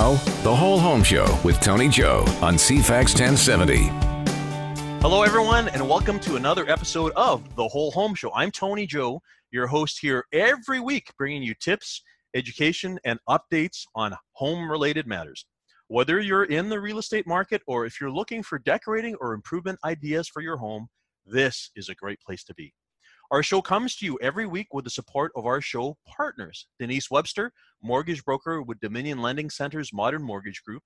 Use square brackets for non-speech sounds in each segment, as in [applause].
Now, The Whole Home Show with Tony Joe on CFAX 1070. Hello, everyone, and welcome to another episode of The Whole Home Show. I'm Tony Joe, your host here every week, bringing you tips, education, and updates on home related matters. Whether you're in the real estate market or if you're looking for decorating or improvement ideas for your home, this is a great place to be. Our show comes to you every week with the support of our show partners Denise Webster, mortgage broker with Dominion Lending Center's Modern Mortgage Group,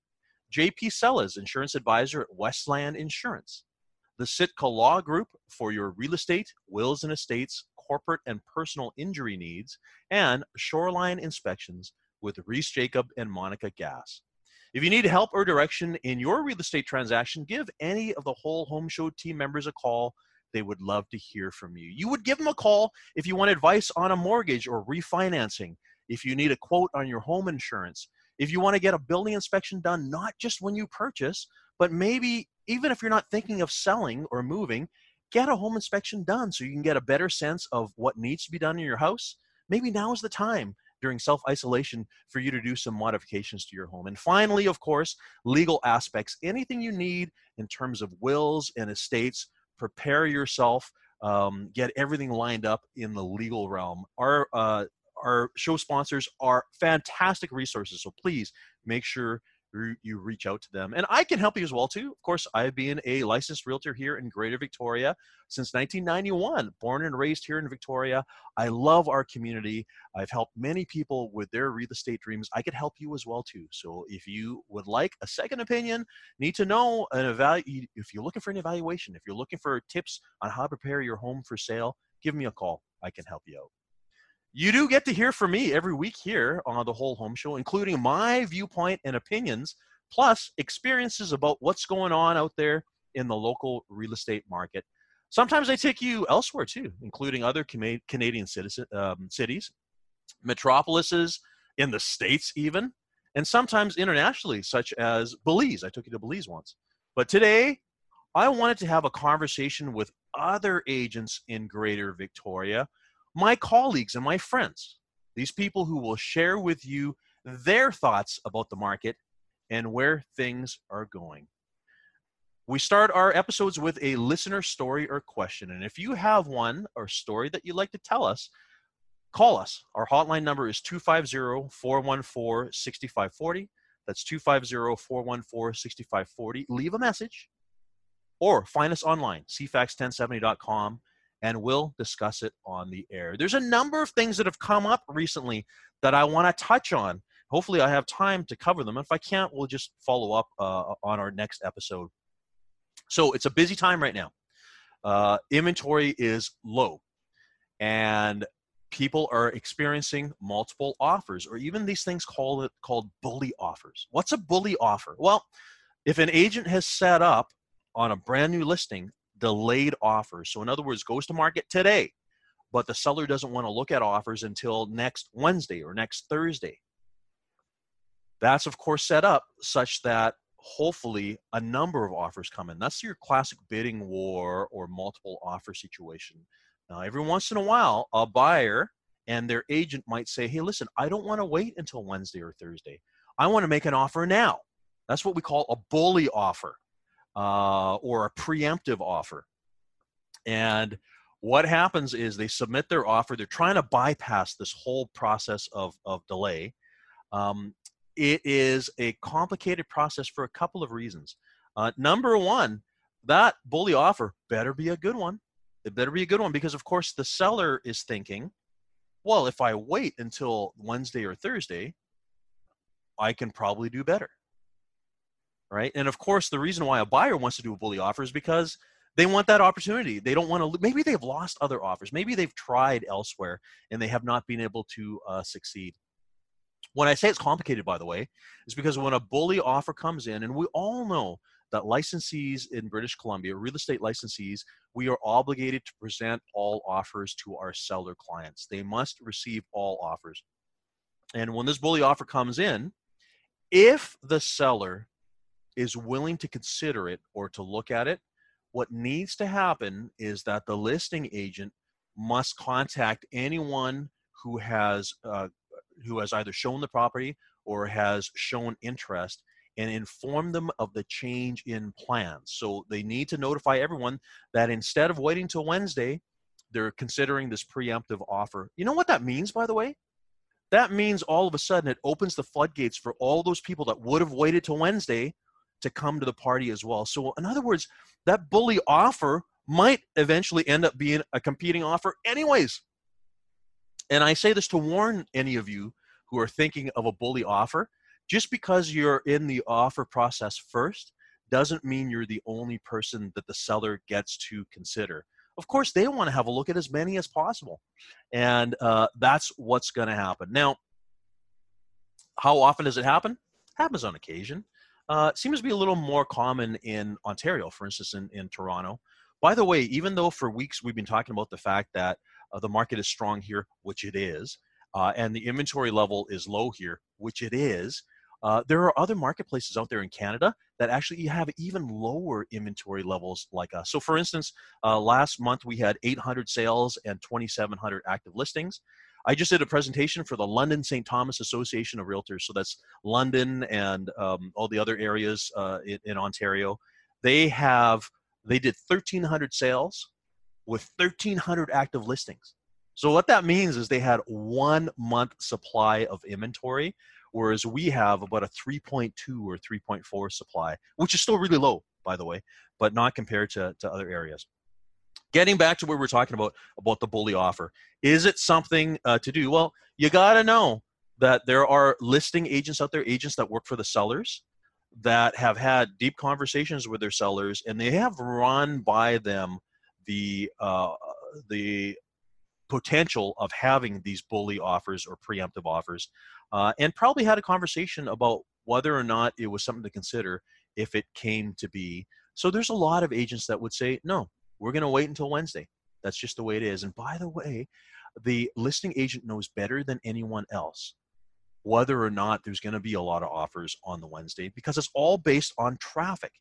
JP Sellas, insurance advisor at Westland Insurance, the Sitka Law Group for your real estate, wills and estates, corporate and personal injury needs, and Shoreline Inspections with Reese Jacob and Monica Gass. If you need help or direction in your real estate transaction, give any of the whole home show team members a call they would love to hear from you. You would give them a call if you want advice on a mortgage or refinancing, if you need a quote on your home insurance, if you want to get a building inspection done, not just when you purchase, but maybe even if you're not thinking of selling or moving, get a home inspection done so you can get a better sense of what needs to be done in your house. Maybe now is the time during self isolation for you to do some modifications to your home. And finally, of course, legal aspects anything you need in terms of wills and estates prepare yourself, um, get everything lined up in the legal realm. Our uh, our show sponsors are fantastic resources, so please make sure you reach out to them. And I can help you as well too. Of course, I've been a licensed realtor here in Greater Victoria since 1991, born and raised here in Victoria. I love our community. I've helped many people with their real estate dreams. I could help you as well too. So if you would like a second opinion, need to know an evaluate if you're looking for an evaluation, if you're looking for tips on how to prepare your home for sale, give me a call. I can help you out. You do get to hear from me every week here on the Whole Home Show, including my viewpoint and opinions, plus experiences about what's going on out there in the local real estate market. Sometimes I take you elsewhere too, including other Canadian citizen, um, cities, metropolises in the States, even, and sometimes internationally, such as Belize. I took you to Belize once. But today, I wanted to have a conversation with other agents in Greater Victoria my colleagues and my friends, these people who will share with you their thoughts about the market and where things are going. We start our episodes with a listener story or question. And if you have one or story that you'd like to tell us, call us. Our hotline number is 250 414 6540. That's 250 414 6540. Leave a message or find us online, cfax1070.com and we'll discuss it on the air. There's a number of things that have come up recently that I want to touch on. Hopefully, I have time to cover them. If I can't, we'll just follow up uh, on our next episode. So, it's a busy time right now. Uh, inventory is low, and people are experiencing multiple offers, or even these things called called bully offers. What's a bully offer? Well, if an agent has set up on a brand new listing delayed offers. So, in other words, goes to market today, but the seller doesn't want to look at offers until next Wednesday or next Thursday. That's, of course, set up such that hopefully a number of offers come in. That's your classic bidding war or multiple offer situation. Now, every once in a while, a buyer and their agent might say, Hey, listen, I don't want to wait until Wednesday or Thursday. I want to make an offer now. That's what we call a bully offer uh, or a preemptive offer. And what happens is they submit their offer. They're trying to bypass this whole process of, of delay. Um, it is a complicated process for a couple of reasons. Uh, number one, that bully offer better be a good one. It better be a good one because, of course, the seller is thinking, well, if I wait until Wednesday or Thursday, I can probably do better right? And of course, the reason why a buyer wants to do a bully offer is because they want that opportunity. They don't want to. Maybe they've lost other offers. Maybe they've tried elsewhere and they have not been able to uh, succeed. When I say it's complicated, by the way, is because when a bully offer comes in, and we all know that licensees in British Columbia, real estate licensees, we are obligated to present all offers to our seller clients. They must receive all offers. And when this bully offer comes in, if the seller is willing to consider it or to look at it, what needs to happen is that the listing agent must contact anyone who has uh, who has either shown the property or has shown interest and inform them of the change in plans. So they need to notify everyone that instead of waiting till Wednesday, they're considering this preemptive offer. You know what that means, by the way? That means all of a sudden it opens the floodgates for all those people that would have waited till Wednesday to come to the party as well. So, in other words, that bully offer might eventually end up being a competing offer, anyways. And I say this to warn any of you who are thinking of a bully offer. Just because you're in the offer process first doesn't mean you're the only person that the seller gets to consider. Of course, they want to have a look at as many as possible. And uh, that's what's going to happen. Now, how often does it happen? happens on occasion. Uh, seems to be a little more common in Ontario, for instance, in, in Toronto. By the way, even though for weeks we've been talking about the fact that uh, the market is strong here, which it is, uh, and the inventory level is low here, which it is, uh, there are other marketplaces out there in Canada that actually have even lower inventory levels like us. So, for instance, uh, last month we had 800 sales and 2,700 active listings. I just did a presentation for the London St. Thomas Association of Realtors. So that's London and um, all the other areas uh, in, in Ontario. They have they did 1,300 sales with 1,300 active listings. So what that means is they had one month supply of inventory whereas we have about a 3.2 or 3.4 supply, which is still really low, by the way, but not compared to, to other areas. Getting back to what we are talking about about the bully offer, is it something uh, to do? Well, you got to know that there are listing agents out there, agents that work for the sellers, that have had deep conversations with their sellers, and they have run by them the uh, the potential of having these bully offers or preemptive offers uh, and probably had a conversation about whether or not it was something to consider if it came to be. So there's a lot of agents that would say, no, we're going to wait until Wednesday. That's just the way it is. And by the way, the listing agent knows better than anyone else whether or not there's going to be a lot of offers on the Wednesday because it's all based on traffic.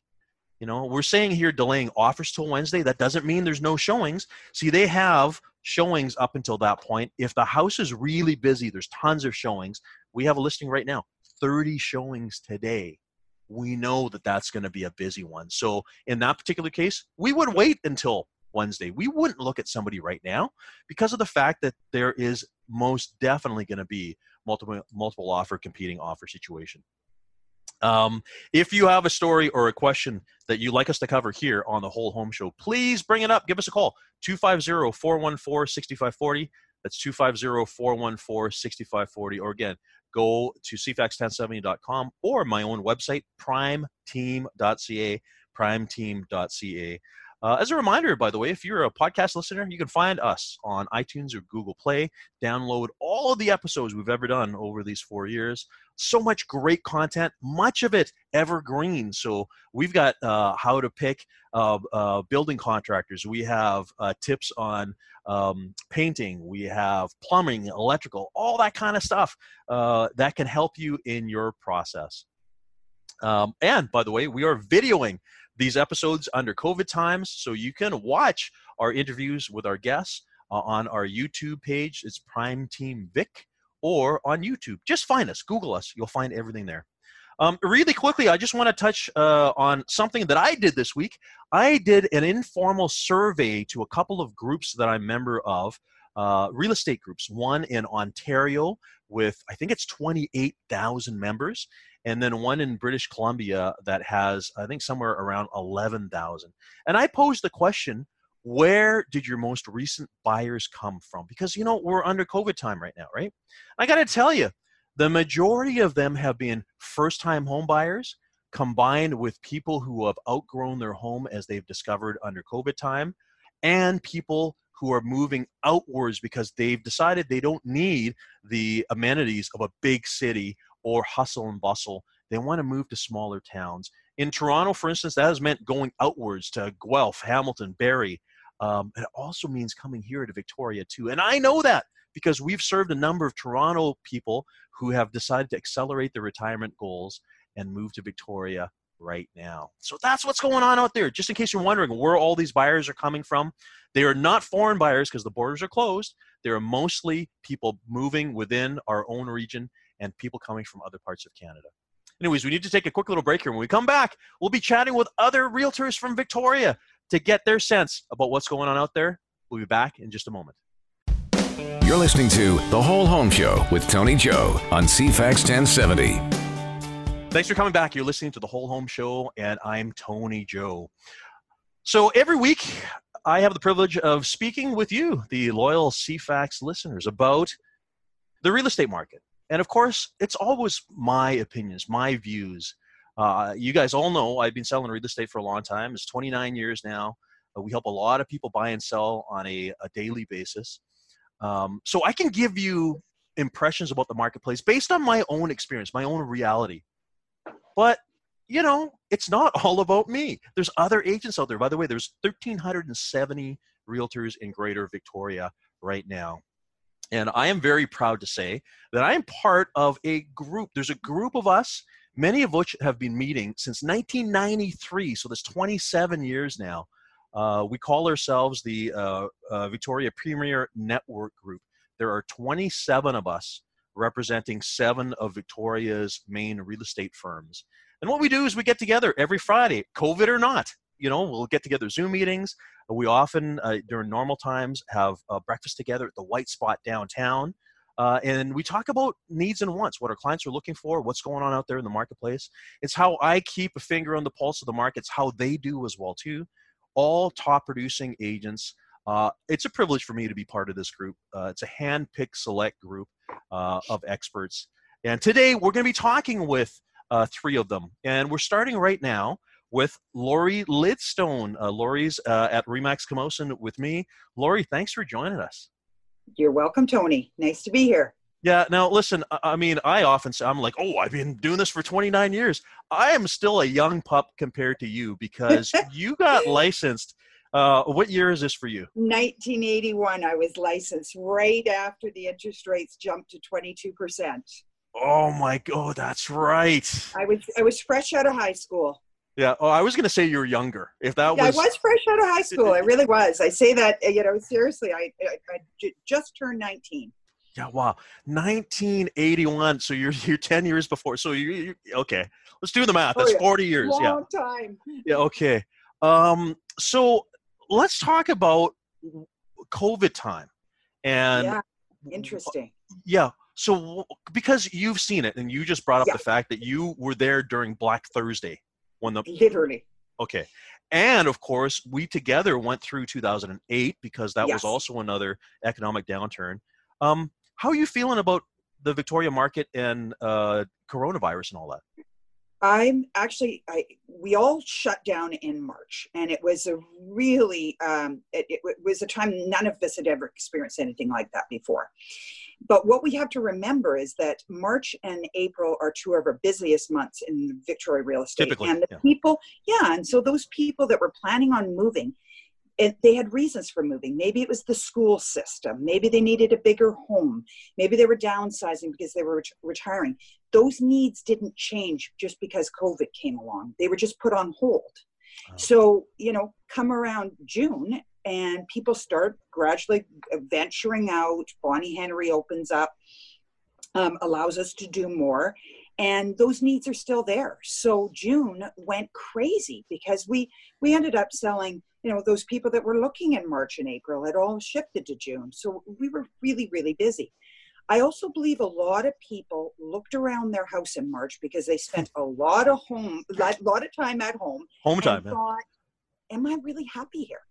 You know, we're saying here delaying offers till Wednesday. That doesn't mean there's no showings. See, they have showings up until that point. If the house is really busy, there's tons of showings. We have a listing right now, 30 showings today. We know that that's going to be a busy one. So in that particular case, we would wait until Wednesday. We wouldn't look at somebody right now because of the fact that there is most definitely going to be multiple multiple offer competing offer situation. Um, if you have a story or a question that you'd like us to cover here on the Whole Home Show, please bring it up. Give us a call 250 414 6540. That's 250 414 6540. Or again, go to cfax1070.com or my own website, primeteam.ca, primeteam.ca. Uh, as a reminder, by the way, if you're a podcast listener, you can find us on iTunes or Google Play. Download all of the episodes we've ever done over these four years. So much great content, much of it evergreen. So we've got uh, how to pick uh, uh building contractors. We have uh, tips on um, painting. We have plumbing, electrical, all that kind of stuff uh, that can help you in your process. Um, and by the way, we are videoing these episodes under COVID times. So you can watch our interviews with our guests uh, on our YouTube page. It's Prime Team Vic or on YouTube. Just find us, Google us. You'll find everything there. Um, really quickly, I just want to touch uh, on something that I did this week. I did an informal survey to a couple of groups that I'm member of, uh, real estate groups. One in Ontario with, I think it's 28,000 members, and then one in British Columbia that has, I think, somewhere around 11,000. And I posed the question where did your most recent buyers come from? Because, you know, we're under COVID time right now, right? I got to tell you, the majority of them have been first time home buyers combined with people who have outgrown their home as they've discovered under COVID time and people who are moving outwards because they've decided they don't need the amenities of a big city or hustle and bustle. They want to move to smaller towns. In Toronto, for instance, that has meant going outwards to Guelph, Hamilton, Barrie. Um, it also means coming here to Victoria too. And I know that because we've served a number of Toronto people who have decided to accelerate their retirement goals and move to Victoria right now. So that's what's going on out there. Just in case you're wondering where all these buyers are coming from, they are not foreign buyers because the borders are closed. They're mostly people moving within our own region and people coming from other parts of Canada. Anyways, we need to take a quick little break here. When we come back, we'll be chatting with other realtors from Victoria to get their sense about what's going on out there. We'll be back in just a moment. You're listening to The Whole Home Show with Tony Joe on CFAX 1070. Thanks for coming back. You're listening to The Whole Home Show, and I'm Tony Joe. So every week, I have the privilege of speaking with you, the loyal CFAX listeners, about the real estate market. And of course, it's always my opinions, my views. Uh, you guys all know I've been selling real estate for a long time. It's 29 years now. Uh, we help a lot of people buy and sell on a, a daily basis. Um, so I can give you impressions about the marketplace based on my own experience, my own reality. But you know, it's not [laughs] all about me. There's other agents out there. By the way, there's 1,370 realtors in Greater Victoria right now. And I am very proud to say that I am part of a group. There's a group of us, many of which have been meeting since 1993. So that's 27 years now. Uh, we call ourselves the uh, uh, Victoria Premier Network Group. There are 27 of us representing seven of Victoria's main real estate firms. And what we do is we get together every Friday, COVID or not. You know, we'll get together Zoom meetings. We often, uh, during normal times, have uh, breakfast together at the White Spot downtown. Uh, and we talk about needs and wants, what our clients are looking for, what's going on out there in the marketplace. It's how I keep a finger on the pulse of the market. It's how they do as well too. All top producing agents. Uh, it's a privilege for me to be part of this group. Uh, it's a hand-picked select group uh, of experts. And today we're going to be talking with uh, three of them. And we're starting right now with Lori Lidstone. Uh, Lori's uh, at Remax Camosun with me. Lori, thanks for joining us. You're welcome, Tony. Nice to be here. Yeah. Now, listen. I mean, I often say I'm like, oh, I've been doing this for 29 years. I am still a young pup compared to you because [laughs] you got licensed. Uh, what year is this for you? 1981. I was licensed right after the interest rates jumped to 22 percent. Oh my god, that's right. I was I was fresh out of high school. Yeah. Oh, I was going to say you're younger. If that yeah, was, I was fresh out of high school. I really was. I say that you know seriously. I I, I j- just turned 19. Yeah. Wow. 1981. So you're you're 10 years before. So you, you okay? Let's do the math. That's Oh, yeah. 40 years. Long yeah. time. Yeah. Okay. Um. So let's talk about COVID time. And yeah, interesting. Yeah. So because you've seen it, and you just brought up Yeah. the fact that you were there during Black Thursday when the Literally. okay, and of course we together went through 2008 because that was also another economic downturn. Um, how are you feeling about the Victoria market and uh, coronavirus and all that? I'm actually, I, we all shut down in March, and it was a really, um, it, it was a time none of us had ever experienced anything like that before. But what we have to remember is that March and April are two of our busiest months in Victoria real estate. Typically, and the yeah. people, yeah, and so those people that were planning on moving, it, they had reasons for moving. Maybe it was the school system. Maybe they needed a bigger home. Maybe they were downsizing because they were ret- retiring those needs didn't change just because COVID came along. They were just put on hold. Oh. So, you know, come around June and people start gradually venturing out. Bonnie Henry opens up, um, allows us to do more. And those needs are still there. So June went crazy because we we ended up selling, you know, those people that were looking in March and April had all shifted to June. So we were really, really busy. I also believe a lot of people looked around their house in March because they spent a lot of home, lot, lot of time at home, Home time. yeah. thought, "Am I really happy here?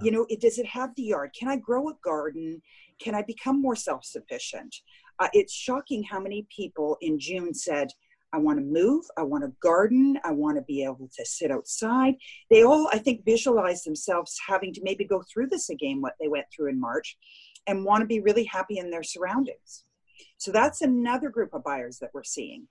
Yeah. You know, it, does it have the yard? Can I grow a garden? Can I become more self-sufficient?" Uh, it's shocking how many people in June said, "I want to move. I want to garden. I want to be able to sit outside." They all, I think, visualize themselves having to maybe go through this again, what they went through in March and want to be really happy in their surroundings. So that's another group of buyers that we're seeing.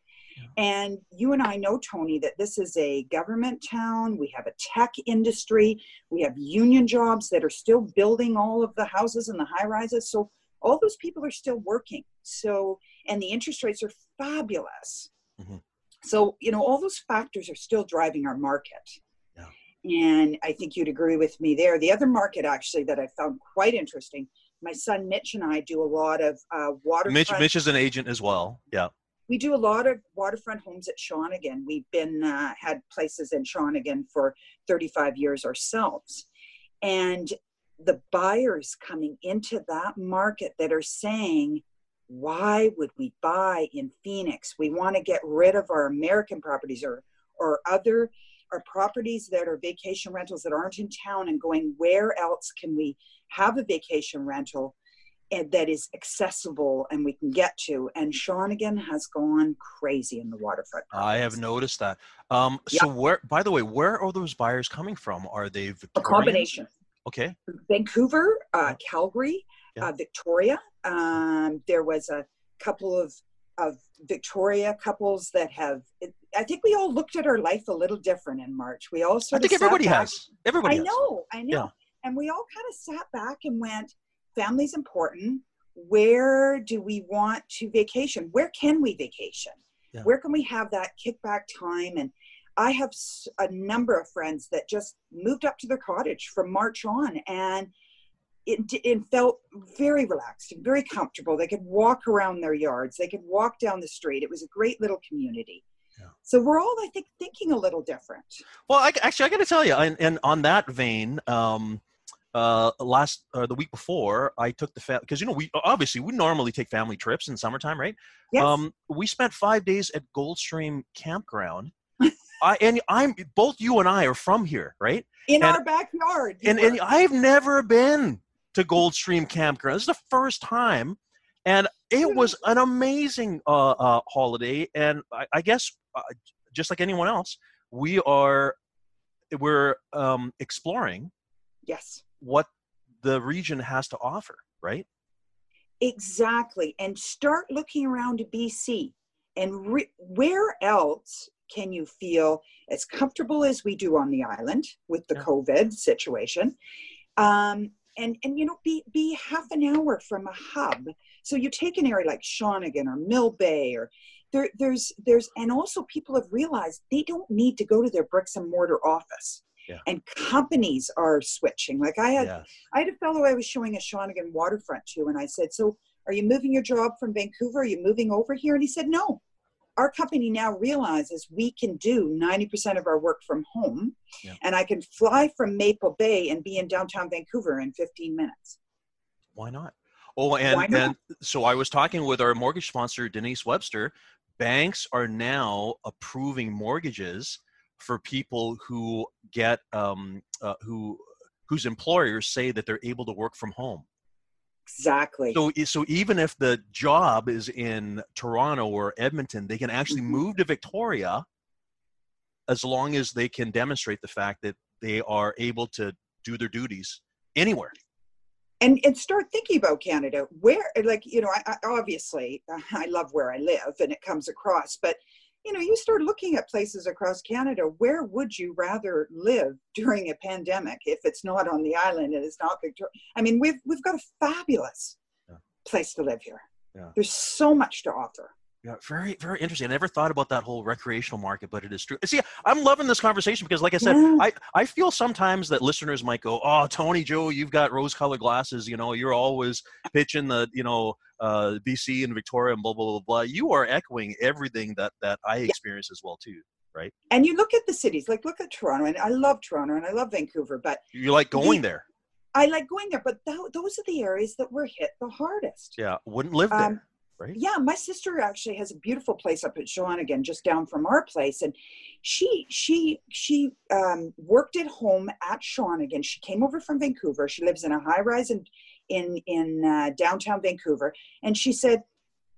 And you and I know, Tony, that this is a government town. We have a tech industry. We have union jobs that are still building all of the houses and the high rises. So all those people are still working. So, and the interest rates are fabulous. Mhm. So, you know, all those factors are still driving our market. Yeah. And I think you'd agree with me there. The other market, actually, that I found quite interesting my son Mitch and I do a lot of uh, waterfront. Mitch, Mitch is an agent as well. Yeah. We do a lot of waterfront homes at Shawnigan. We've been uh, had places in Shawnigan for 35 years ourselves, and the buyers coming into that market that are saying, "Why would we buy in Phoenix? We want to get rid of our American properties or or other." Our properties that are vacation rentals that aren't in town and going where else can we have a vacation rental and that is accessible and we can get to. And Shawnigan has gone crazy in the waterfront. I have noticed that. Um, so where, by the way, where are those buyers coming from? Are they Victorian? A combination. Okay. Vancouver, uh, Calgary, yeah. uh, Victoria. Um, there was a couple of of Victoria couples that have. I think we all looked at our life a little different in March. We all sort I think everybody back. has. Everybody. I has. know. I know. Yeah. And we all kind of sat back and went, family's important. Where do we want to vacation? Where can we vacation? Yeah. Where can we have that kickback time? And I have a number of friends that just moved up to their cottage from March on and it, it felt very relaxed and very comfortable. They could walk around their yards, they could walk down the street. It was a great little community. Yeah. So we're all, I think, thinking a little different. Well, I, actually, I got to tell you, and, and, on that vein, um, uh, last uh, the week before, I took the family because you know we obviously we normally take family trips in summertime, right? Yes. Um, we spent five days at Goldstream Campground. [laughs] I and I'm both you and I are from here, right? In and, our backyard. And and I've never been to Goldstream Campground. This is the first time, and it was an amazing uh, uh, holiday. And I, I guess uh, just like anyone else, we are we're um, exploring. Yes what the region has to offer, right? Exactly. And start looking around BC and re- where else can you feel as comfortable as we do on the island with the yeah. COVID situation? Um, and, and you know, be, be half an hour from a hub. So you take an area like Shawnigan or Mill Bay or there, there's, there's, and also people have realized they don't need to go to their bricks and mortar office yeah. and companies are switching. Like I had, yes. I had a fellow I was showing a Shawnigan waterfront to, and I said, "So, are you moving your job from Vancouver? Are you moving over here?" And he said, "No." Our company now realizes we can do 90% of our work from home, yeah. and I can fly from Maple Bay and be in downtown Vancouver in 15 minutes. Why not? Oh, and, and so I was talking with our mortgage sponsor, Denise Webster. Banks are now approving mortgages for people who get um, uh, who whose employers say that they're able to work from home. Exactly. So, so even if the job is in Toronto or Edmonton, they can actually mm-hmm. move to Victoria as long as they can demonstrate the fact that they are able to do their duties anywhere. And, and start thinking about Canada. Where, like, you know, I, I obviously [laughs] I love where I live and it comes across, but you know, you start looking at places across Canada. Where would you rather live [laughs] during a pandemic if it's not on the island and it's not Victoria? I mean, we've we've got a fabulous yeah. place to live here. Yeah. There's so much to offer. Yeah, very, very interesting. I never thought about that whole recreational market, but it is true. See, I'm loving this conversation because, like I said, yeah. I, I feel sometimes that listeners might go, "Oh, Tony Joe, you've got rose-colored glasses. You know, you're always pitching the, you know, uh, BC and Victoria and blah blah blah blah." You are echoing everything that that I yeah. experience as well too, right? And you look at the cities, like look at Toronto, and I love Toronto and I love Vancouver, but you like going the, there. I like going there, but th- those are the areas that were hit the hardest. Yeah, wouldn't live there. Um, right? Yeah, my sister actually has a beautiful place up at Shawnigan, just down from our place, and she she she um, worked at home at Shawnigan. She came over from Vancouver. She lives in a high rise in in in uh, downtown Vancouver, and she said.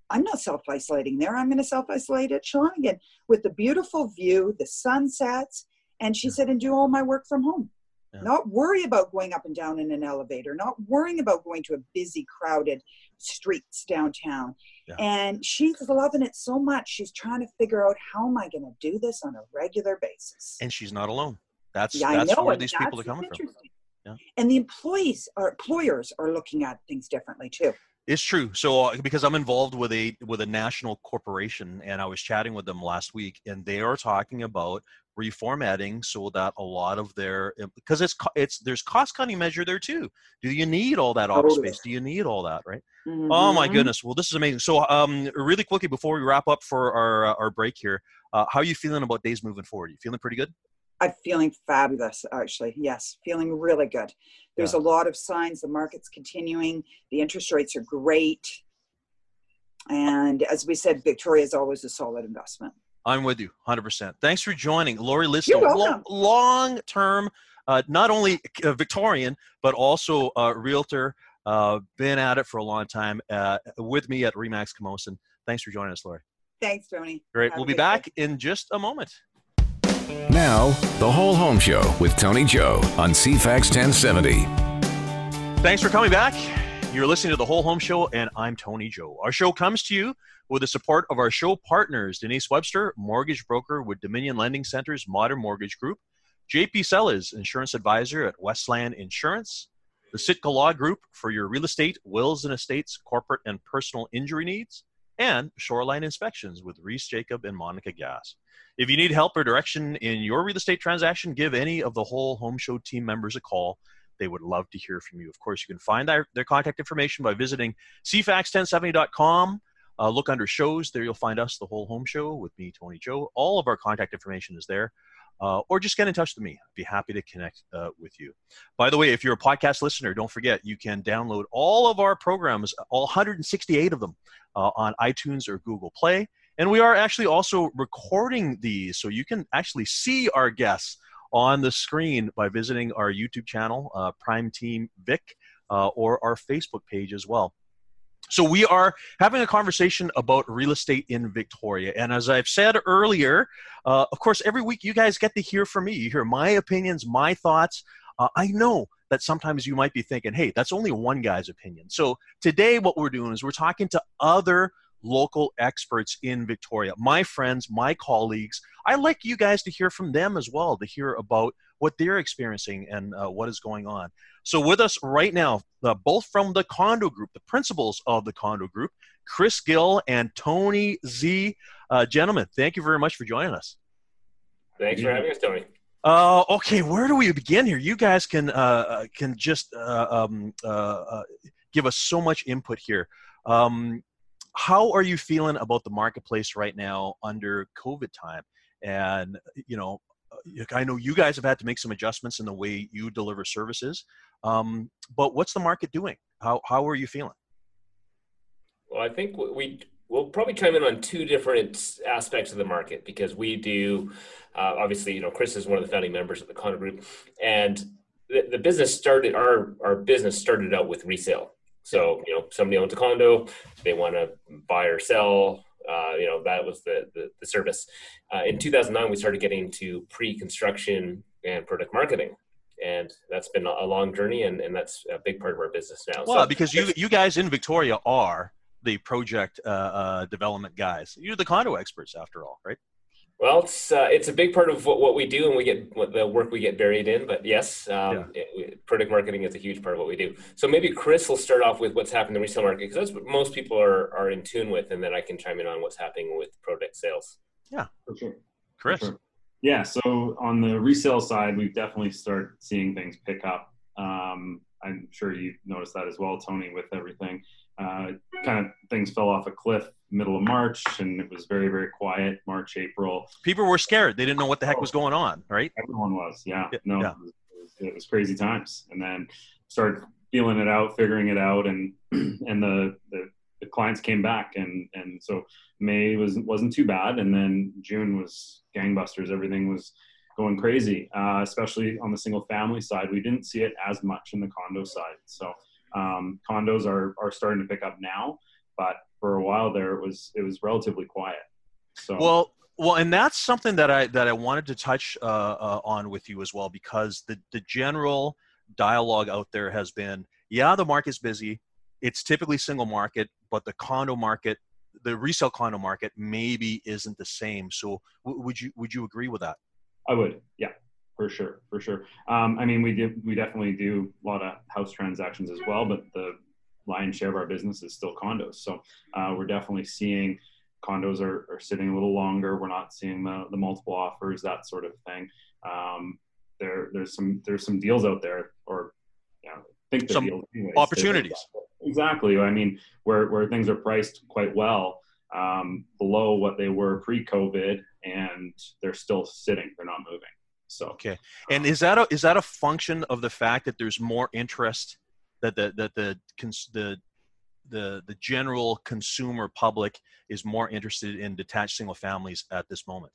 I'm not self isolating there. I'm going to self isolate at Shawnigan with the beautiful view, the sunsets. And she said, and do all my work from home. Yeah. Not worry about going up and down in an elevator, not worrying about going to a busy, crowded streets downtown. Yeah. And she's loving it so much. She's trying to figure out how am I going to do this on a regular basis. And she's not alone. That's yeah, that's where these people are coming from. Yeah. And the employees or employers are looking at things differently too. It's true. So uh, because I'm involved with a with a national corporation, and I was chatting with them last week, and they are talking about reformatting so that a lot of their because it's it's there's cost cutting measure there too. Do you need all that office space? Do you need all that? Right. Mm-hmm. Oh my mm-hmm. goodness. Well, this is amazing. So, um, really quickly before we wrap up for our uh, our break here, uh, how are you feeling about days moving forward? You feeling pretty good? I'm feeling fabulous, actually. Yes, feeling really good. There's yeah. a lot of signs the market's continuing. The interest rates are great. And as we said, Victoria is always a solid investment. I'm with you 100%. Thanks for joining. Lori Lidstone, long, long term, uh, not only Victorian, but also a realtor. Uh, been at it for a long time uh, with me at Remax Camosun. Thanks for joining us, Lori. Thanks, Tony. Great. Have we'll be back day. in just a moment. Now, the Whole Home Show with Tony Joe on CFAX 1070. Thanks for coming back. You're listening to the Whole Home Show, and I'm Tony Joe. Our show comes to you with the support of our show partners Denise Webster, mortgage broker with Dominion Lending Center's Modern Mortgage Group, JP Sellers, insurance advisor at Westland Insurance, the Sitka Law Group for your real estate, wills and estates, corporate and personal injury needs, and Shoreline Inspections with Reese Jacob and Monica Gas. If you need help or direction in your real estate transaction, give any of the whole home show team members a call. They would love to hear from you. Of course, you can find their, their contact information by visiting cfax1070.com. Uh, look under shows. There you'll find us, the whole home show with me, Tony Joe. All of our contact information is there. Uh, or just get in touch with me. I'd be happy to connect uh, with you. By the way, if you're a podcast listener, don't forget you can download all of our programs, all 168 of them, uh, on iTunes or Google Play. And we are actually also recording these, so you can actually see our guests on the screen by visiting our YouTube channel, uh, Prime Team Vic, uh, or our Facebook page as well. So we are having a conversation about real estate in Victoria, and as I've said earlier, uh, of course, every week you guys get to hear from me. You hear my opinions, my thoughts. Uh, I know that sometimes you might be thinking, "Hey, that's only one guy's opinion." So today, what we're doing is we're talking to other local experts in Victoria, my friends, my colleagues. I like you guys to hear from them as well, to hear about what they're experiencing and uh, what is going on. So, with us right now, uh, both from the condo group, the principals of the condo group, Chris Gill and Tony Z. Uh, gentlemen, thank you very much for joining us. Thanks for having us, Tony. Uh, okay, where do we begin here? You guys can uh, uh can just uh, um, uh, give us so much input here. Um, how are you feeling about the marketplace right now under COVID time? And you know, uh, I know you guys have had to make some adjustments in the way you deliver services, um, but what's the market doing? How how are you feeling? Well, I think we we'll probably chime in on two different aspects of the market because we do uh, obviously you know Chris is one of the founding members of the Condo Group, and the, the business started our our business started out with resale so, you know, somebody owns a condo, they want to buy or sell. Uh, you know, that was the, the, the service. Uh, in 2009, we started getting into pre-construction and product marketing. And that's been a long journey, and, and that's a big part of our business now. Well, so, because you you guys in Victoria are the project uh, uh, development guys. You're the condo experts, after all, right? Well, it's uh, it's a big part of what, what we do, and we get what the work we get buried in. But yes, um, yeah. it, product marketing is a huge part of what we do. So maybe Chris will start off with what's happening in the resale market because that's what most people are are in tune with, and then I can chime in on what's happening with product sales. Yeah, for sure. Chris. For sure. Yeah, so on the resale side, we've definitely started seeing things pick up. Um, I'm sure you noticed that as well, Tony, with everything. Uh, kind of things fell off a cliff middle of March, and it was very, very quiet. March, April. People were scared; they didn't know what the heck was going on, right? Everyone was, yeah. No, yeah. It, was, it, was, crazy times, and then started feeling it out, figuring it out, and [clears throat] and the, the the clients came back, and and so May was wasn't too bad, and then June was gangbusters. Everything was going crazy, uh, especially on the single family side. We didn't see it as much in the condo side, so. Um, condos are, are starting to pick up now, but for a while there, it was it was relatively quiet. So well, well, and that's something that I that I wanted to touch uh, uh, on with you as well because the the general dialogue out there has been, yeah, the market's busy. It's typically single market, but the condo market, the resale condo market, maybe isn't the same. So, w- would you would you agree with that? I would, yeah, for sure, for sure. Um, I mean, we do we definitely do a lot of house transactions as well, but the lion's share of our business is still condos. So uh, we're definitely seeing condos are, are sitting a little longer. We're not seeing the, the multiple offers, that sort of thing. Um, there, there's some there's some deals out there, or you know, think some anyways, opportunities. Exactly. I mean, where where things are priced quite well um, below what they were pre-COVID, and they're still sitting. They're not moving. So okay. And um, is that a is that a function of the fact that there's more interest that the that the the the the general consumer public is more interested in detached single families at this moment?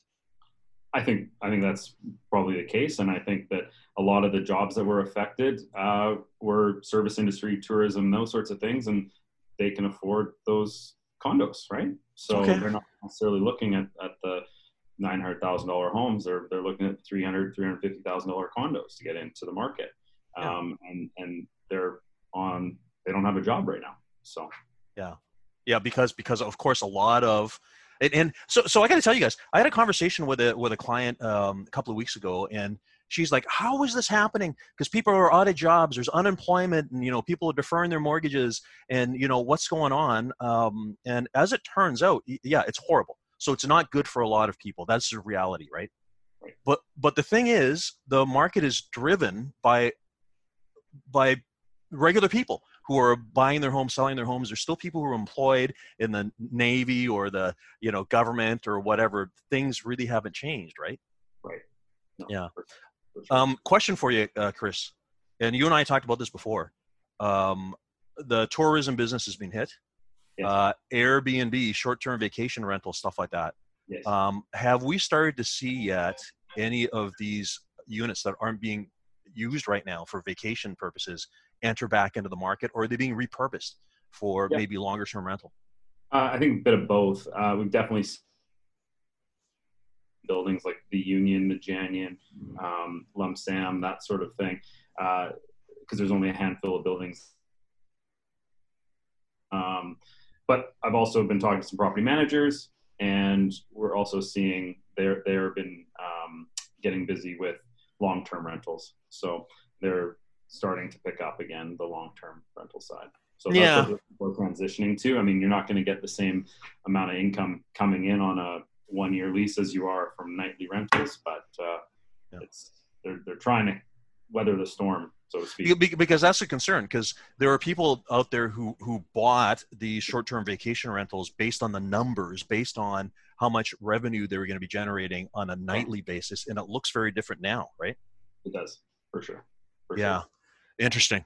I think I think that's probably the case, and I think that a lot of the jobs that were affected uh, were service industry, tourism, those sorts of things, and they can afford those condos, right? So okay. they're not necessarily looking at, at the nine hundred thousand dollar homes; they're they're looking at 300 350 thousand dollar condos to get into the market, um, yeah. and and they're on they don't have a job right now, so yeah, yeah, because because of course a lot of and, and so so I got to tell you guys, I had a conversation with a with a client um, a couple of weeks ago, and she's like, "How is this happening? Because people are out of jobs, there's unemployment, and you know people are deferring their mortgages, and you know what's going on." Um, and as it turns out, yeah, it's horrible. So it's not good for a lot of people. That's the reality, right? right. But but the thing is, the market is driven by by regular people who are buying their homes, selling their homes. There's still people who are employed in the Navy or the you know government or whatever. Things really haven't changed, right? Right. No, yeah. For, for sure. um, question for you, uh, Chris, and you and I talked about this before. Um, the tourism business has been hit. Yes. Uh, Airbnb, short-term vacation rental, stuff like that. Yes. Um, have we started to see yet any of these units that aren't being used right now for vacation purposes enter back into the market, or are they being repurposed for yeah. maybe longer term rental? Uh, I think a bit of both. Uh, we've definitely seen buildings like the Union, the Janion, um, Lump Sam, that sort of thing, because uh, there's only a handful of buildings. Um, but I've also been talking to some property managers, and we're also seeing they're they've been um, getting busy with long-term rentals. So they're starting to pick up again the long-term rental side. So yeah. that's what we're transitioning to. I mean, you're not going to get the same amount of income coming in on a one-year lease as you are from nightly rentals, but uh, yeah. it's they're they're trying to weather the storm, so to speak. Because that's a concern. Because there are people out there who who bought these short-term vacation rentals based on the numbers, based on how much revenue they were going to be generating on a nightly basis, and it looks very different now, right? It does, for sure. For yeah. Sure. Interesting.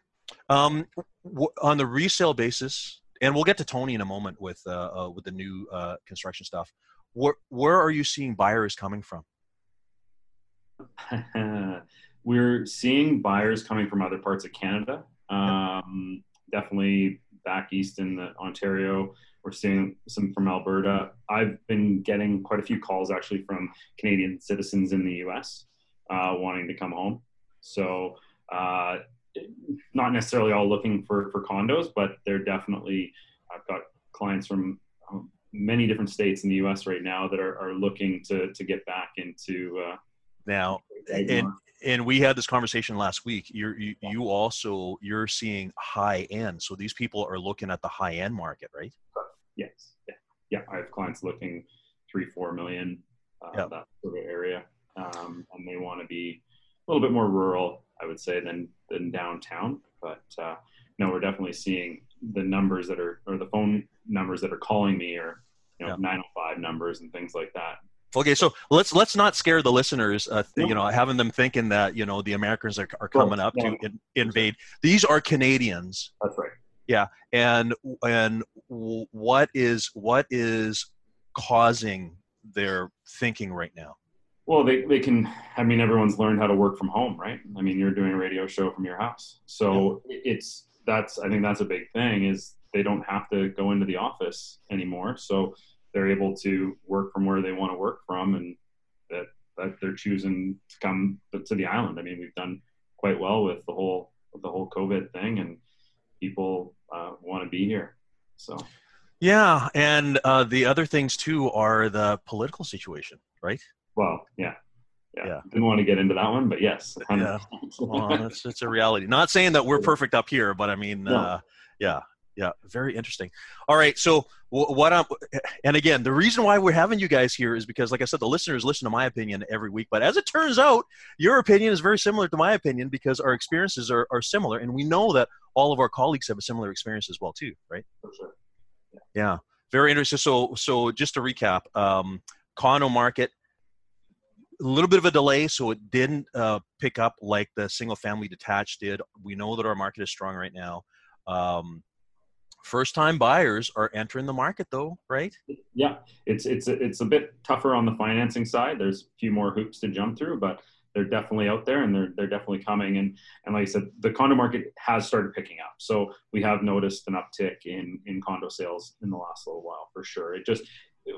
Um, w- on the resale basis, and we'll get to Tony in a moment with uh, uh, with the new uh, construction stuff. Where where are you seeing buyers coming from? [laughs] We're seeing buyers coming from other parts of Canada. Um, definitely back east in the Ontario. We're seeing some from Alberta. I've been getting quite a few calls actually from Canadian citizens in the U.S. Uh, wanting to come home. So uh, not necessarily all looking for for condos, but they're definitely. I've got clients from um, many different states in the U.S. right now that are, are looking to to get back into. Uh, now, and and we had this conversation last week. You're you, you also you're seeing high end, so these people are looking at the high end market, right? Yes, yeah, yeah. I have clients looking three, four million, uh, that sort of area, um, and they want to be a little bit more rural I would say, than than downtown. But uh, no, we're definitely seeing the numbers that are or the phone numbers that are calling me or you know yeah. 905 numbers and things like that. Okay, so let's let's not scare the listeners. Uh, you know, having them thinking that you know the Americans are, are coming up to in, invade. These are Canadians. That's right. Yeah, and and what is what is causing their thinking right now? Well, they, they can, I mean, everyone's learned how to work from home, right? I mean, you're doing a radio show from your house. So yeah. it's, that's, I think that's a big thing is they don't have to go into the office anymore. So they're able to work from where they want to work from and that, that they're choosing to come to the island. I mean, we've done quite well with the whole, the whole COVID thing and people uh, want to be here. So. Yeah. And uh, the other things too are the political situation, right? Well, yeah. Yeah. yeah. Didn't want to get into that one, but yes. 100%. Yeah. well, it's, it's a reality. Not saying that we're [laughs] perfect up here, but I mean, no. uh, yeah. Yeah very interesting all right so what i'm and again the reason why we're having you guys here is because like i said the listeners listen to my opinion every week but as it turns out your opinion is very similar to my opinion because our experiences are, are similar and we know that all of our colleagues have a similar experience as well too right For sure. yeah, yeah. very interesting so so just to recap um condo market a little bit of a delay, so it didn't uh, pick up like the single family detached did. We know that our market is strong right now. Um, first time buyers are entering the market though right? Yeah it's it's it's a bit tougher on the financing side. There's a few more hoops to jump through but they're definitely out there and they're they're definitely coming. And and like i said the condo market has started picking up. So we have noticed an uptick in in condo sales in the last little while for sure. It just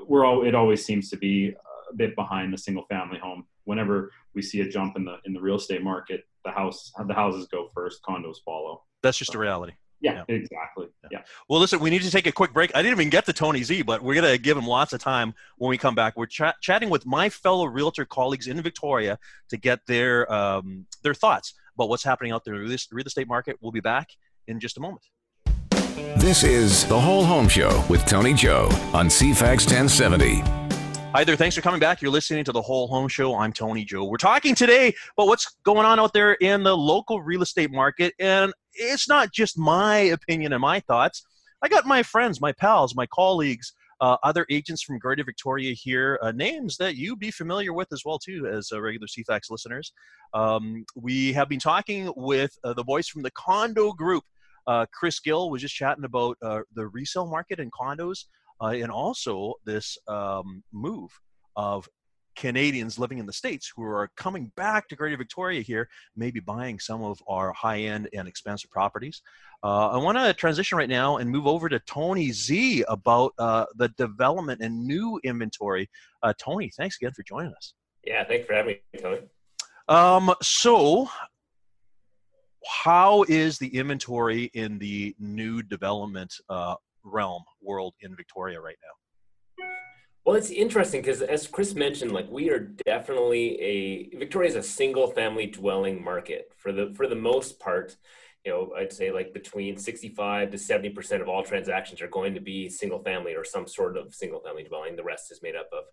we're all it always seems to be a bit behind the single family home. Whenever we see a jump in the in the real estate market the house the houses go first condos follow. That's just so. a reality yeah, yeah, exactly. Yeah. Well, listen, we need to take a quick break. I didn't even get to Tony Z, but we're going to give him lots of time when we come back. We're ch- chatting with my fellow realtor colleagues in Victoria to get their um, their thoughts about what's happening out there in the real estate market. We'll be back in just a moment. This is the Whole Home Show with Tony Joe on CFAX 1070. Hi there. Thanks for coming back. You're listening to the Whole Home Show. I'm Tony Joe. We're talking today about what's going on out there in the local real estate market. And it's not just my opinion and my thoughts. I got my friends, my pals, my colleagues, uh, other agents from Greater Victoria here, uh, names that you'd be familiar with as well too as uh, regular CFAX listeners. Um, we have been talking with uh, the boys from the condo group. Uh, Chris Gill was just chatting about uh, the resale market in condos uh, and also this um, move of Canadians living in the States who are coming back to Greater Victoria here, maybe buying some of our high end and expensive properties. Uh, I want to transition right now and move over to Tony Z about uh, the development and new inventory. Uh, Tony, thanks again for joining us. Yeah, thanks for having me, Tony. Um, so, how is the inventory in the new development uh, realm world in Victoria right now? Well, it's interesting because as Chris mentioned, like we are definitely a Victoria is a single family dwelling market for the for the most part. You know, I'd say like between 65 to 70 percent of all transactions are going to be single family or some sort of single family dwelling. The rest is made up of,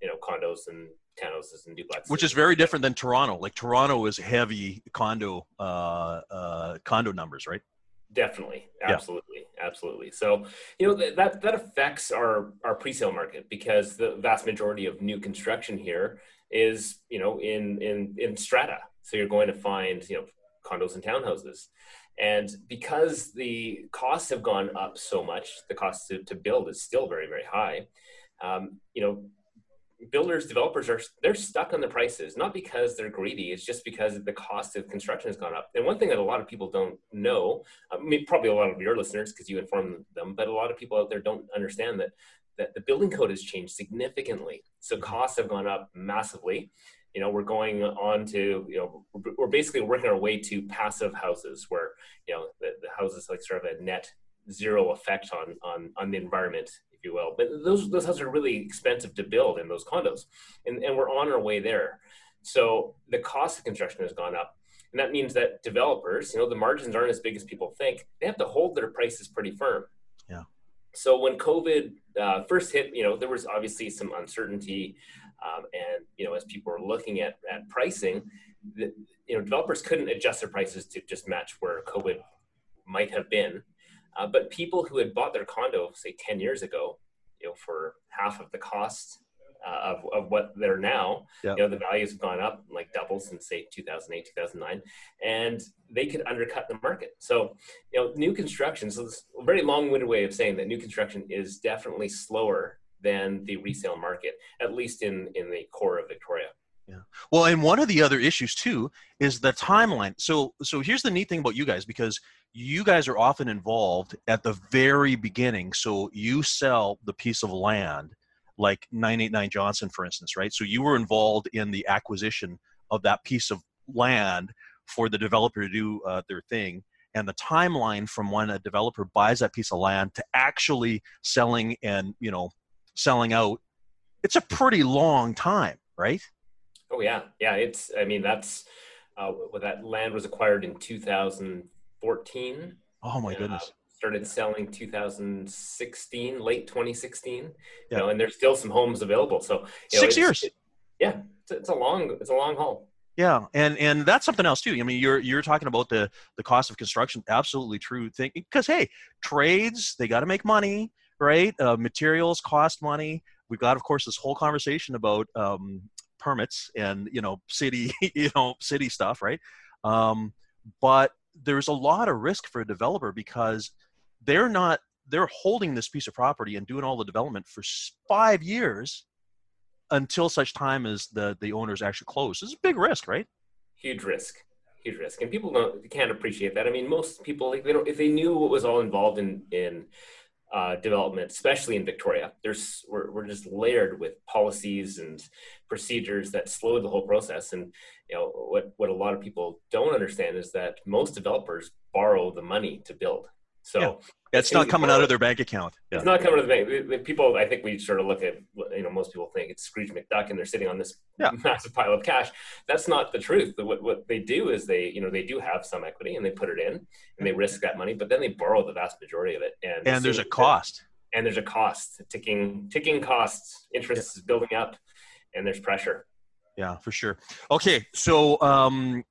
you know, condos and townhouses and duplexes. Which is very different than Toronto. Like Toronto is heavy condo uh, uh, condo numbers, right? Definitely, absolutely, yeah. absolutely. So you know th- that that affects our our pre-sale market because the vast majority of new construction here is you know in in in strata. So you're going to find you know condos and townhouses, and because the costs have gone up so much, the cost to, to build is still very very high. Um, you know builders developers are they're stuck on the prices not because they're greedy it's just because the cost of construction has gone up. And one thing that a lot of people don't know i mean probably a lot of your listeners because you inform them but a lot of people out there don't understand that that the building code has changed significantly. So mm-hmm. costs have gone up massively. You know we're going on to you know we're basically working our way to passive houses where you know the, the houses like sort of a net zero effect on on on the environment you will. But those those houses are really expensive to build in those condos, and and we're on our way there. So the cost of construction has gone up, and that means that developers, you know, the margins aren't as big as people think. They have to hold their prices pretty firm. Yeah. So when COVID uh, first hit, you know, there was obviously some uncertainty, um, and you know, as people were looking at at pricing, the, you know, developers couldn't adjust their prices to just match where COVID might have been. Uh, but people who had bought their condo, say 10 years ago, you know, for half of the cost uh, of, of what they're now, yep. you know, the values have gone up like double since say 2008, 2009, and they could undercut the market. So, you know, new construction, so this a very long-winded way of saying that new construction is definitely slower than the resale market, at least in, in the core of Victoria. Yeah. Well, and one of the other issues too is the timeline. So, so here's the neat thing about you guys because you guys are often involved at the very beginning. So you sell the piece of land, like 989 Johnson, for instance, right? So you were involved in the acquisition of that piece of land for the developer to do uh, their thing. And the timeline from when a developer buys that piece of land to actually selling and you know selling out, it's a pretty long time, right? Oh yeah, yeah. It's I mean that's uh, that land was acquired in 2014. Oh my goodness. started selling 2016, late 2016. You yeah. know, and there's still some homes available. So six know, years. It, yeah, it's, it's a long it's a long haul. Yeah, and and that's something else too. I mean, you're you're talking about the the cost of construction. Absolutely true thing. Because hey, trades they got to make money, right? Uh, materials cost money. We've got, of course, this whole conversation about um, permits and you know city [laughs] you know city stuff, right? Um, but there's a lot of risk for a developer because they're not they're holding this piece of property and doing all the development for five years until such time as the the owners actually close. This is a big risk, right? Huge risk, huge risk, and people don't can't appreciate that. I mean, most people like they don't if they knew what was all involved in in uh, development, especially in Victoria. There's we're, we're just layered with policies and procedures that slow the whole process. And you know what what a lot of people don't understand is that most developers borrow the money to build. So yeah. it's not coming out of their bank account. Yeah. It's not coming out of the bank. People, I think we sort of look at, you know, most people think it's Scrooge McDuck and they're sitting on this yeah. massive pile of cash. That's not the truth. What, what they do is they, you know, they do have some equity and they put it in and they risk that money, but then they borrow the vast majority of it. And, and there's a cost. And there's a cost, ticking, ticking costs. Interest is building up and there's pressure. Yeah, for sure. Okay. So, um,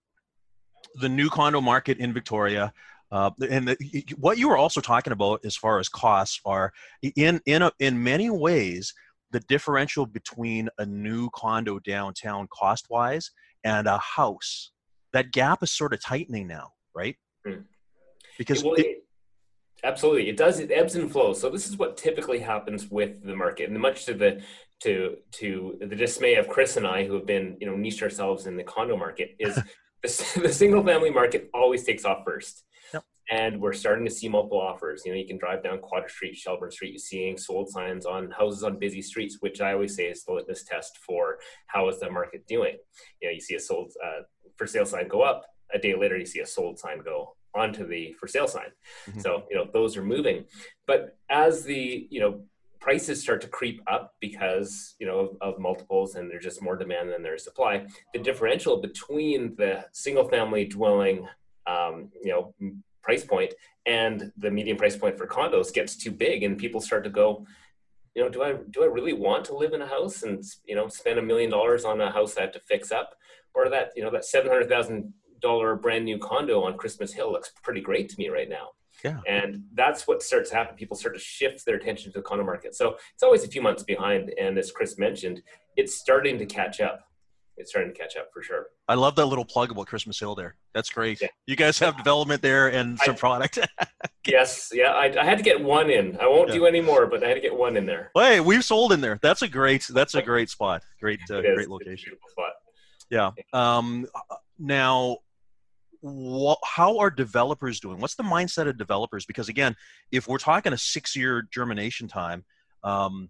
the new condo market in Victoria, uh, and the, what you were also talking about as far as costs are in in a, in many ways the differential between a new condo downtown cost wise and a house that gap is sort of tightening now right mm. because well, it, absolutely it does it ebbs and flows so this is what typically happens with the market and much to the to to the dismay of chris and i who have been you know niched ourselves in the condo market is [laughs] the, the single family market always takes off first and we're starting to see multiple offers. You know, you can drive down Quadra Street, Shelbourne Street, you're seeing sold signs on houses on busy streets, which I always say is the litmus test for how is the market doing. You know, you see a sold uh, for sale sign go up, a day later you see a sold sign go onto the for sale sign. Mm-hmm. So, you know, those are moving. But as the, you know, prices start to creep up because you know of, of, multiples and there's just more demand than there's supply the differential between the single family dwelling um, you know price point and the median price point for condos gets too big and people start to go you know do i do i really want to live in a house and you know spend a million dollars on a house i have to fix up? Or that you know that $700000 brand new condo on christmas hill looks pretty great to me right now yeah. And that's what starts to happen. People start to shift their attention to the condo market. So it's always a few months behind. And as Chris mentioned, it's starting to catch up it's starting to catch up for sure. I love that little plug about Christmas Hill there. That's great. Yeah. You guys have development there and some I, product. [laughs] yes, yeah. I, I, had to get one in. I won't yeah. do any more, but I had to get one in there. Well, hey, we've sold in there. That's a great. That's a great spot. Great, uh, great location. spot. Yeah. Um, now, wh- how are developers doing? What's the mindset of developers? Because again, if we're talking a six-year germination time, um,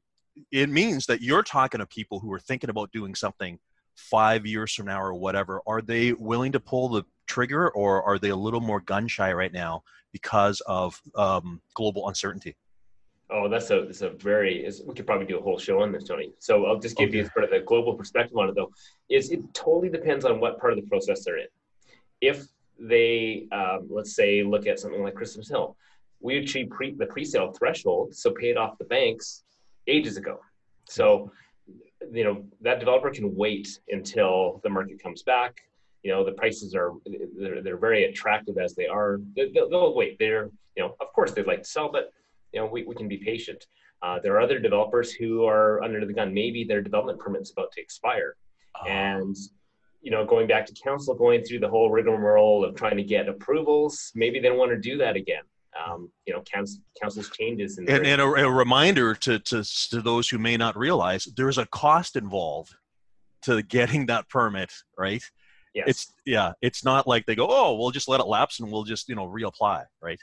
it means that you're talking to people who are thinking about doing something five years from now or whatever, are they willing to pull the trigger or are they a little more gun shy right now because of um, global uncertainty? Oh, that's a that's a very. we could probably do a whole show on this, Tony. So I'll just give okay. you sort of the global perspective on it, though. Is it totally depends on what part of the process they're in. If they, um, let's say, look at something like Christmas Hill, we achieved pre, the pre-sale threshold, so paid off the banks ages ago. So you know that developer can wait until the market comes back. You know the prices are they're, they're very attractive as they are. They'll, they'll, wait. They're you know of course they'd like to sell but you know we, we can be patient. Uh, there are other developers who are under the gun. Maybe their development permit's about to expire. Oh. and you know going back to council going through the whole rigmarole of trying to get approvals maybe they don't want to do that again um, you know, council, council's changes. and, and a, a, reminder to, to, to those who may not realize there's a cost involved to getting that permit, right? Yes. It's yeah, it's not like they go, oh, we'll just let it lapse and we'll just you know reapply, right?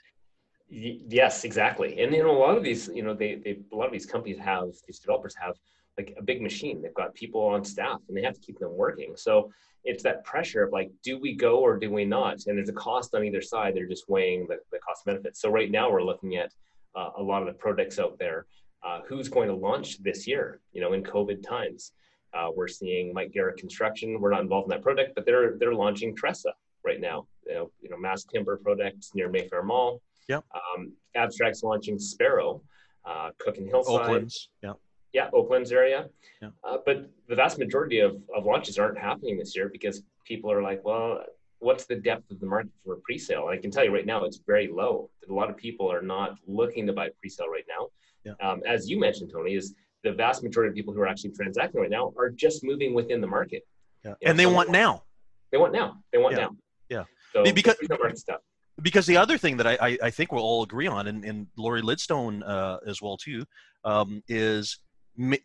yes, exactly. And you know, a lot of these, you know, they, they a lot of these companies have these developers have like a big machine. They've got people on staff and they have to keep them working. So it's that pressure of like, do we go or do we not? And there's a cost on either side. They're just weighing the, the cost benefits. So right now we're looking at uh, a lot of the projects out there. Uh, who's going to launch this year? You know, in COVID times, uh, we're seeing Mike Geric Construction. We're not involved in that project, but they're they're launching Tressa right now. You know, you know, mass timber projects near Mayfair Mall. Yep. Um, Abstract's launching Sparrow, uh, Cook and Hillside. Oaklands. Yeah. Yeah, Oaklands area. Yeah. Uh, but the vast majority of, of launches aren't happening this year because people are like, well, what's the depth of the market for pre-sale? I can tell you right now, it's very low. A lot of people are not looking to buy pre-sale right now. Yeah. Um, as you mentioned, Tony, is the vast majority of people who are actually transacting right now are just moving within the market. Yeah. You know, And they want now. They want now. They want Yeah. now. Yeah. So because- the market stuff. because the other thing that I, I, I think we'll all agree on, and, and Lori Lidstone uh, as well too, um, is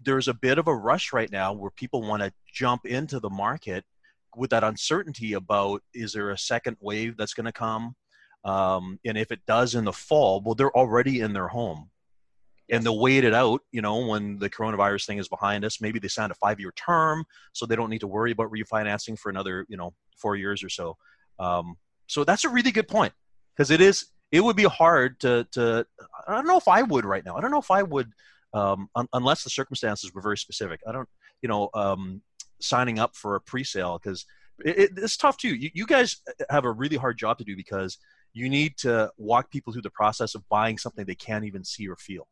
there's a bit of a rush right now where people want to jump into the market with that uncertainty about is there a second wave that's going to come, um, and if it does in the fall, well, they're already in their home. And they'll wait it out, you know, when the coronavirus thing is behind us. Maybe they signed a five-year term, so they don't need to worry about refinancing for another, you know, four years or so. Um, so that's a really good point because it is it would be hard to to I don't know if I would right now. I don't know if I would um, un- unless the circumstances were very specific. I don't you know um, signing up for a pre-sale because it, it, it's tough too. You, you guys have a really hard job to do because you need to walk people through the process of buying something they can't even see or feel.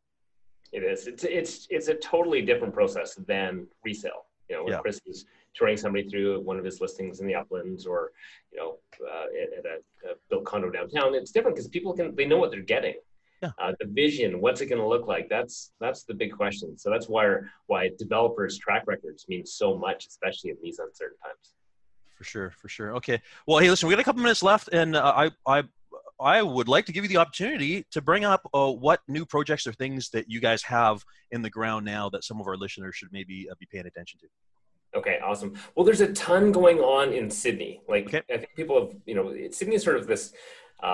It is. It's it's it's a totally different process than resale. You know, when Yeah. Chris is touring somebody through one of his listings in the uplands, or you know, uh, at, at a, a built condo downtown, it's different because people can they know what they're getting. Yeah. Uh, the vision, what's it going to look like? That's that's the big question. So that's why why developers' track records mean so much, especially in these uncertain times. For sure, for sure. Okay. Well, hey, listen, we got a couple minutes left, and uh, I, I, I would like to give you the opportunity to bring up uh, what new projects or things that you guys have in the ground now that some of our listeners should maybe uh, be paying attention to. Okay, awesome. Well, there's a ton going on in Sidney. Like Okay. I think people have, you know, Sidney is sort of this, uh,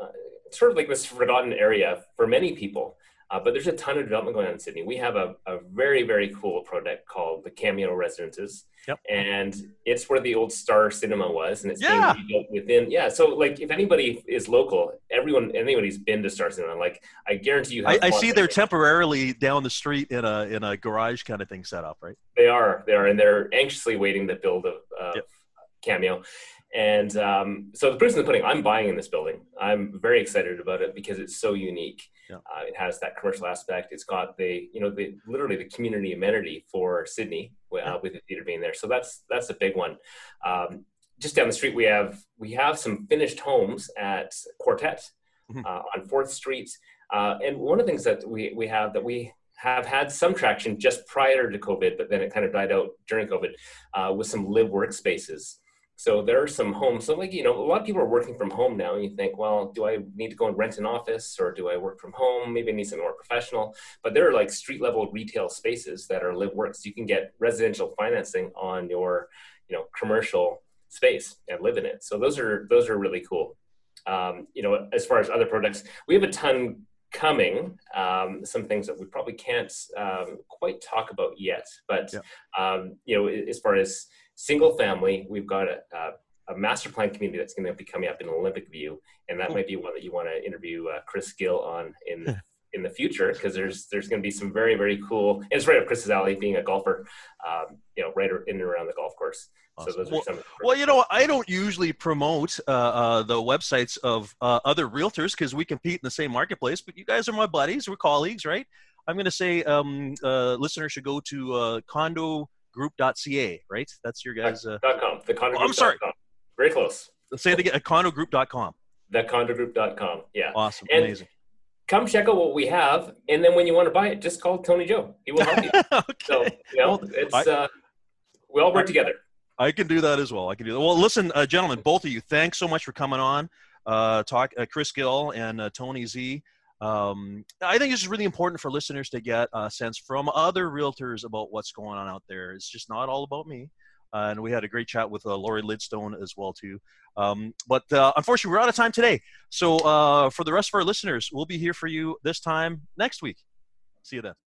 uh, sort of like this forgotten area for many people. Uh, but there's a ton of development going on in Sidney. We have a, a very, very cool project called the Cameo Residences. Yep. And it's where the old Star Cinema was, and it's Yeah. being rebuilt within. Yeah. So, like, if anybody is local, everyone, anybody's been to Star Cinema, like, I guarantee you. I, I see they're temporarily down the street in a in a garage kind of thing set up, right? They are. They are, and they're anxiously waiting to build a, a Yep. cameo. And um, so the person in the pudding. I'm buying in this building. I'm very excited about it because it's so unique. Yeah. Uh, it has that commercial aspect. It's got the you know the literally the community amenity for Sidney uh, Yeah. with the theater being there. So that's that's a big one. Um, just down the street, we have we have some finished homes at Quartet Mhm. uh, on Fourth Street. Uh, and one of the things that we we have that we have had some traction just prior to COVID, but then it kind of died out during COVID, uh, with some live workspaces. So there are some homes. So like you know, a lot of people are working from home now. And you think, well, do I need to go and rent an office, or do I work from home? Maybe I need something more professional. But there are like street level retail spaces that are live works. You can get residential financing on your you know commercial space and live in it. So those are those are really cool. Um, you know, as far as other products, we have a ton coming. Um, some things that we probably can't um, quite talk about yet, but Yeah. um, you know, as far as single family, we've got a, a, a master plan community that's going to be coming up in Olympic View, and that might be one that you want to interview uh, Chris Gill on in. In the future, because there's there's going to be some very very cool. And it's right up Chris's alley, being a golfer, um, you know, right in and around the golf course. Awesome. So those Well- are some. Well, you know, I don't usually promote uh, uh, the websites of uh, other realtors because we compete in the same marketplace. But you guys are my buddies, we're colleagues, right? I'm going to say um, uh, listeners should go to uh, condogroup.ca, right? That's your guys. Uh, dot com. The condo Oh, I'm sorry. Very close. say it again. condogroup.com. Thecondogroup.com. Yeah. Awesome, And- amazing. Come check out what we have, and then when you want to buy it, just call Tony Joe. He will help you. [laughs] So okay, you know, Well, it's uh, we all work together. I can do that as well. I can do that. Well, listen, uh, gentlemen, both of you, thanks so much for coming on. Uh, talk, uh, Chris Gill and uh, Tony Z. Um, I think it's really important for listeners to get a sense from other realtors about what's going on out there. It's just not all about me. Uh, and we had a great chat with uh, Lori Lidstone as well too. Um, but uh, unfortunately, we're out of time today. So uh, for the rest of our listeners, we'll be here for you this time next week. See you then.